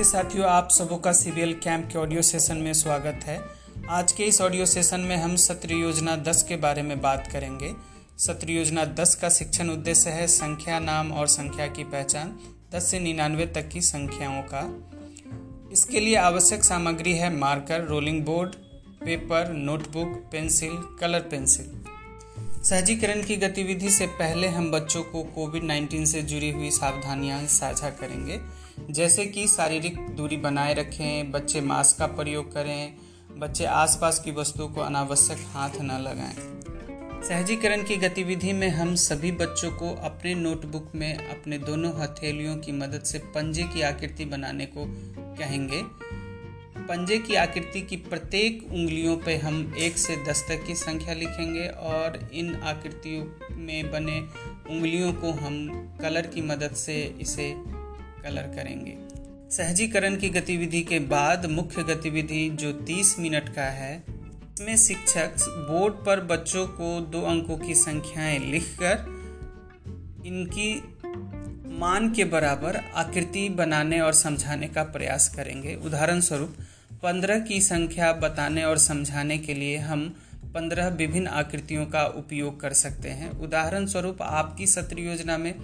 नमस्ते साथियों, आप सबों का सीबीएल कैंप के ऑडियो सेशन में स्वागत है। आज के इस ऑडियो सेशन में हम सत्र योजना 10 के बारे में बात करेंगे। सत्र योजना 10 का शिक्षण उद्देश्य है संख्या नाम और संख्या की पहचान 10 से निन्यानवे तक की संख्याओं का। इसके लिए आवश्यक सामग्री है marker, rolling board, paper, notebook, pencil, colour pencil. सहजीकरण की गतिविधि से पहले हम बच्चों को कोविड 19 से जुड़ी हुई सावधानियाँ साझा करेंगे। जैसे कि शारीरिक दूरी बनाए रखें, बच्चे मास्क का प्रयोग करें, बच्चे आसपास की वस्तुओं को अनावश्यक हाथ न लगाएँ। सहजीकरण की गतिविधि में हम सभी बच्चों को अपने नोटबुक में अपने दोनों हथेलियों की मदद से पंजे की आकृति बनाने को कहेंगे। पंजे की आकृति की प्रत्येक उंगलियों पर हम एक से दस तक की संख्या लिखेंगे और इन आकृतियों में बने उंगलियों को हम कलर की मदद से इसे कलर करेंगे। सहजीकरण की गतिविधि के बाद मुख्य गतिविधि जो 30 मिनट का है, इसमें शिक्षक बोर्ड पर बच्चों को दो अंकों की संख्याएँ लिखकर इनकी मान के बराबर आकृति बनाने और समझाने का प्रयास करेंगे। उदाहरण स्वरूप पंद्रह की संख्या बताने और समझाने के लिए हम पंद्रह विभिन्न आकृतियों का उपयोग कर सकते हैं। उदाहरण स्वरूप आपकी सत्र योजना में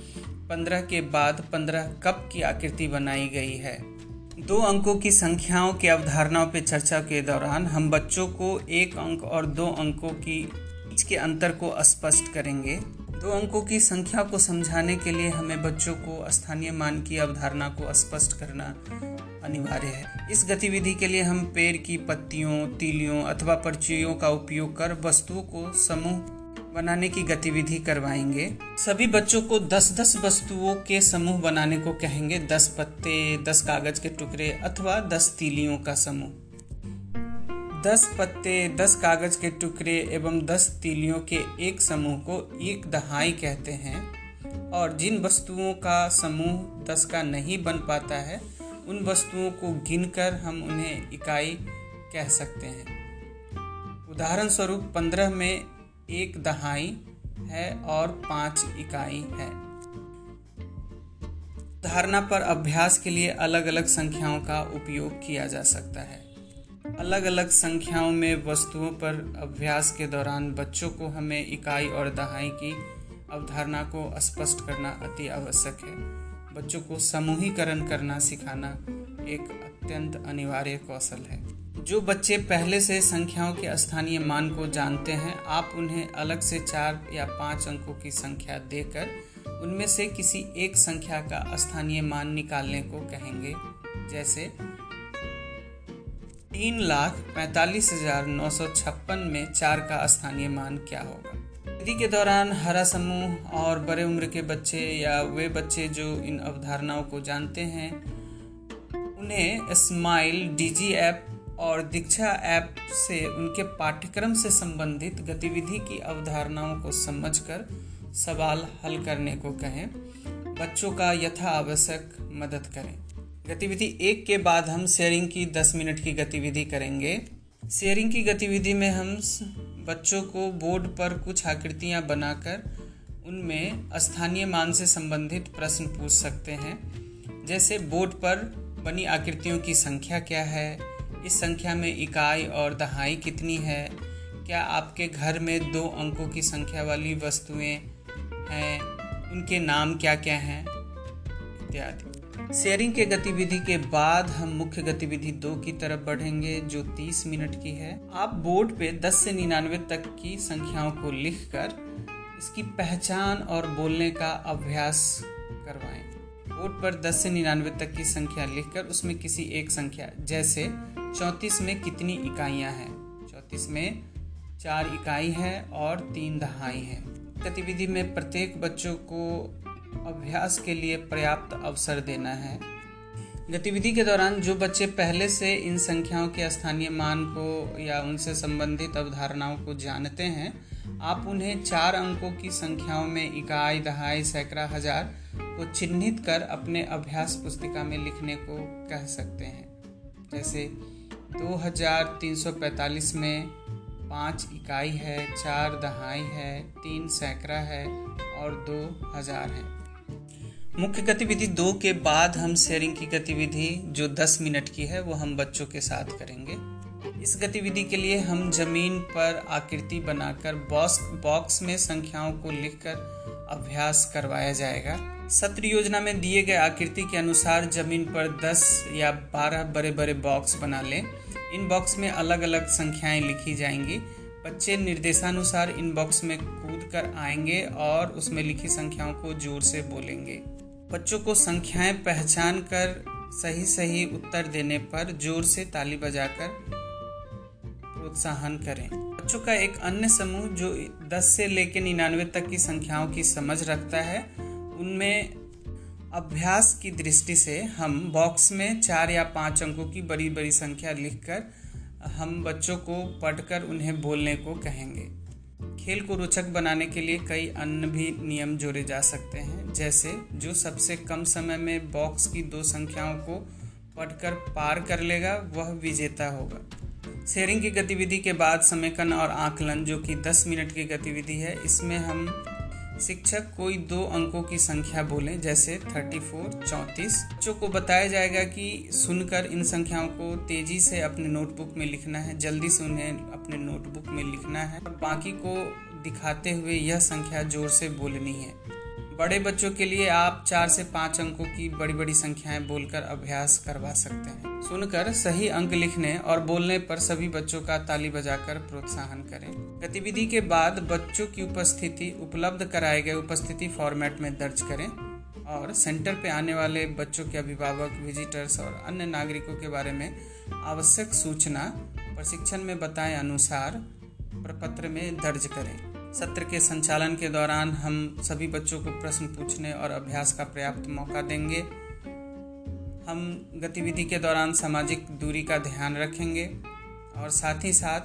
पंद्रह के बाद पंद्रह कप की आकृति बनाई गई है। दो अंकों की संख्याओं की अवधारणाओं पर चर्चा के दौरान हम बच्चों को एक अंक और दो अंकों की बीच के अंतर को स्पष्ट करेंगे। दो अंकों की संख्या को समझाने के लिए हमें बच्चों को स्थानीय मान की अवधारणा को स्पष्ट करना अनिवार्य है। इस गतिविधि के लिए हम पेड़ की पत्तियों, तीलियों अथवा पर्चियों का उपयोग कर वस्तुओं को समूह बनाने की गतिविधि करवाएँगे। सभी बच्चों को 10-10 वस्तुओं के समूह बनाने को कहेंगे। 10 पत्ते 10 कागज़ के टुकड़े अथवा 10 तीलियों का समूह। 10 पत्ते 10 कागज़ के टुकड़े एवं 10 तीलियों के एक समूह को एक दहाई कहते हैं। और जिन वस्तुओं का समूह 10 का नहीं बन पाता है, उन वस्तुओं को गिनकर हम उन्हें इकाई कह सकते हैं। उदाहरण स्वरूप पंद्रह में एक दहाई है और पाँच इकाई है। धारणा पर अभ्यास के लिए अलग अलग संख्याओं का उपयोग किया जा सकता है। अलग अलग संख्याओं में वस्तुओं पर अभ्यास के दौरान बच्चों को हमें इकाई और दहाई की अवधारणा को स्पष्ट करना अति आवश्यक है। बच्चों को समूहीकरण करना सिखाना एक अत्यंत अनिवार्य कौशल है। जो बच्चे पहले से संख्याओं के स्थानीय मान को जानते हैं, आप उन्हें अलग से चार या पाँच अंकों की संख्या देकर उनमें से किसी एक संख्या का स्थानीय मान निकालने को कहेंगे। जैसे, तीन लाख पैंतालीस हज़ार नौ सौ छप्पन में चार का स्थानीय मान क्या होगा? विधि के दौरान हरा समूह और बड़े उम्र के बच्चे या वे बच्चे जो इन अवधारणाओं को जानते हैं, उन्हें स्माइल डीजी ऐप और दीक्षा ऐप से उनके पाठ्यक्रम से संबंधित गतिविधि की अवधारणाओं को समझकर सवाल हल करने को कहें। बच्चों का यथा आवश्यक मदद करें। गतिविधि एक के बाद हम शेयरिंग की 10 मिनट की गतिविधि करेंगे। शेयरिंग की गतिविधि में हम बच्चों को बोर्ड पर कुछ आकृतियाँ बनाकर उनमें स्थानीय मान से संबंधित प्रश्न पूछ सकते हैं। जैसे बोर्ड पर बनी आकृतियों की संख्या क्या है? इस संख्या में इकाई और दहाई कितनी है? क्या आपके घर में दो अंकों की संख्या वाली वस्तुएँ हैं? उनके नाम क्या क्या हैं? इत्यादि। शेयरिंग के गतिविधि के बाद हम मुख्य गतिविधि दो की तरफ़ बढ़ेंगे, जो 30 मिनट की है। आप बोर्ड पे 10 से निन्यानवे तक की संख्याओं को लिखकर इसकी पहचान और बोलने का अभ्यास करवाएँ। बोर्ड पर 10 से निन्यानवे तक की संख्या लिखकर उसमें किसी एक संख्या, जैसे चौंतीस में कितनी इकाइयाँ हैं? चौंतीस में चार इकाई है और तीन दहाई है। गतिविधि में प्रत्येक बच्चों को अभ्यास के लिए पर्याप्त अवसर देना है। गतिविधि के दौरान जो बच्चे पहले से इन संख्याओं के स्थानीय मान को या उनसे संबंधित अवधारणाओं को जानते हैं, आप उन्हें चार अंकों की संख्याओं में इकाई, दहाई, सैकड़ा, हज़ार को चिन्हित कर अपने अभ्यास पुस्तिका में लिखने को कह सकते हैं। जैसे 2345 में पाँच इकाई है, चार दहाई है, तीन सैकड़ा है और दो हज़ार है। मुख्य गतिविधि दो के बाद हम शेयरिंग की गतिविधि जो 10 मिनट की है, वो हम बच्चों के साथ करेंगे। इस गतिविधि के लिए हम ज़मीन पर आकृति बनाकर बॉक्स बॉक्स में संख्याओं को लिखकर अभ्यास करवाया जाएगा। सत्र योजना में दिए गए आकृति के अनुसार ज़मीन पर 10 या 12 बड़े बड़े बॉक्स बना लें। इन बॉक्स में अलग अलग संख्याएँ लिखी जाएँगी। बच्चे निर्देशानुसार इन बॉक्स में कूद कर आएँगे और उसमें लिखी संख्याओं को ज़ोर से बोलेंगे। बच्चों को संख्याएँ पहचान कर सही सही उत्तर देने पर ज़ोर से ताली बजाकर प्रोत्साहन करें। बच्चों का एक अन्य समूह जो 10 से लेकर निन्यानवे तक की संख्याओं की समझ रखता है, उनमें अभ्यास की दृष्टि से हम बॉक्स में चार या पाँच अंकों की बड़ी बड़ी संख्या लिखकर हम बच्चों को पढ़कर उन्हें बोलने को कहेंगे। खेल को रोचक बनाने के लिए कई अन्य भी नियम जोड़े जा सकते हैं, जैसे जो सबसे कम समय में बॉक्स की दो संख्याओं को पढ़कर पार कर लेगा, वह विजेता होगा। शेयरिंग की गतिविधि के बाद समेकन और आकलन जो कि 10 मिनट की गतिविधि है इसमें हम शिक्षक कोई दो अंकों की संख्या बोले जैसे 34, चौंतीस बच्चों को बताया जाएगा कि सुनकर इन संख्याओं को तेज़ी से अपने नोटबुक में लिखना है जल्दी से उन्हें अपने नोटबुक में लिखना है। और बाकी को दिखाते हुए यह संख्या ज़ोर से बोलनी है। बड़े बच्चों के लिए आप चार से पाँच अंकों की बड़ी बड़ी संख्याएँ बोलकर अभ्यास करवा सकते हैं। सुनकर सही अंक लिखने और बोलने पर सभी बच्चों का ताली बजाकर प्रोत्साहन करें। गतिविधि के बाद बच्चों की उपस्थिति उपलब्ध कराए गए उपस्थिति फॉर्मेट में दर्ज करें और सेंटर पे आने वाले बच्चों के अभिभावक विजिटर्स और अन्य नागरिकों के बारे में आवश्यक सूचना प्रशिक्षण में बताए अनुसार प्रपत्र में दर्ज करें। सत्र के संचालन के दौरान हम सभी बच्चों को प्रश्न पूछने और अभ्यास का पर्याप्त मौका देंगे। हम गतिविधि के दौरान सामाजिक दूरी का ध्यान रखेंगे और साथ ही साथ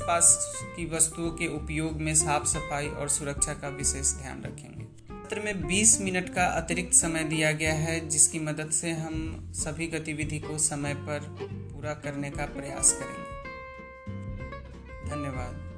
पास की वस्तुओं के उपयोग में साफ़ सफ़ाई और सुरक्षा का विशेष ध्यान रखेंगे। सत्र में 20 मिनट का अतिरिक्त समय दिया गया है, जिसकी मदद से हम सभी गतिविधि को समय पर पूरा करने का प्रयास करेंगे। धन्यवाद।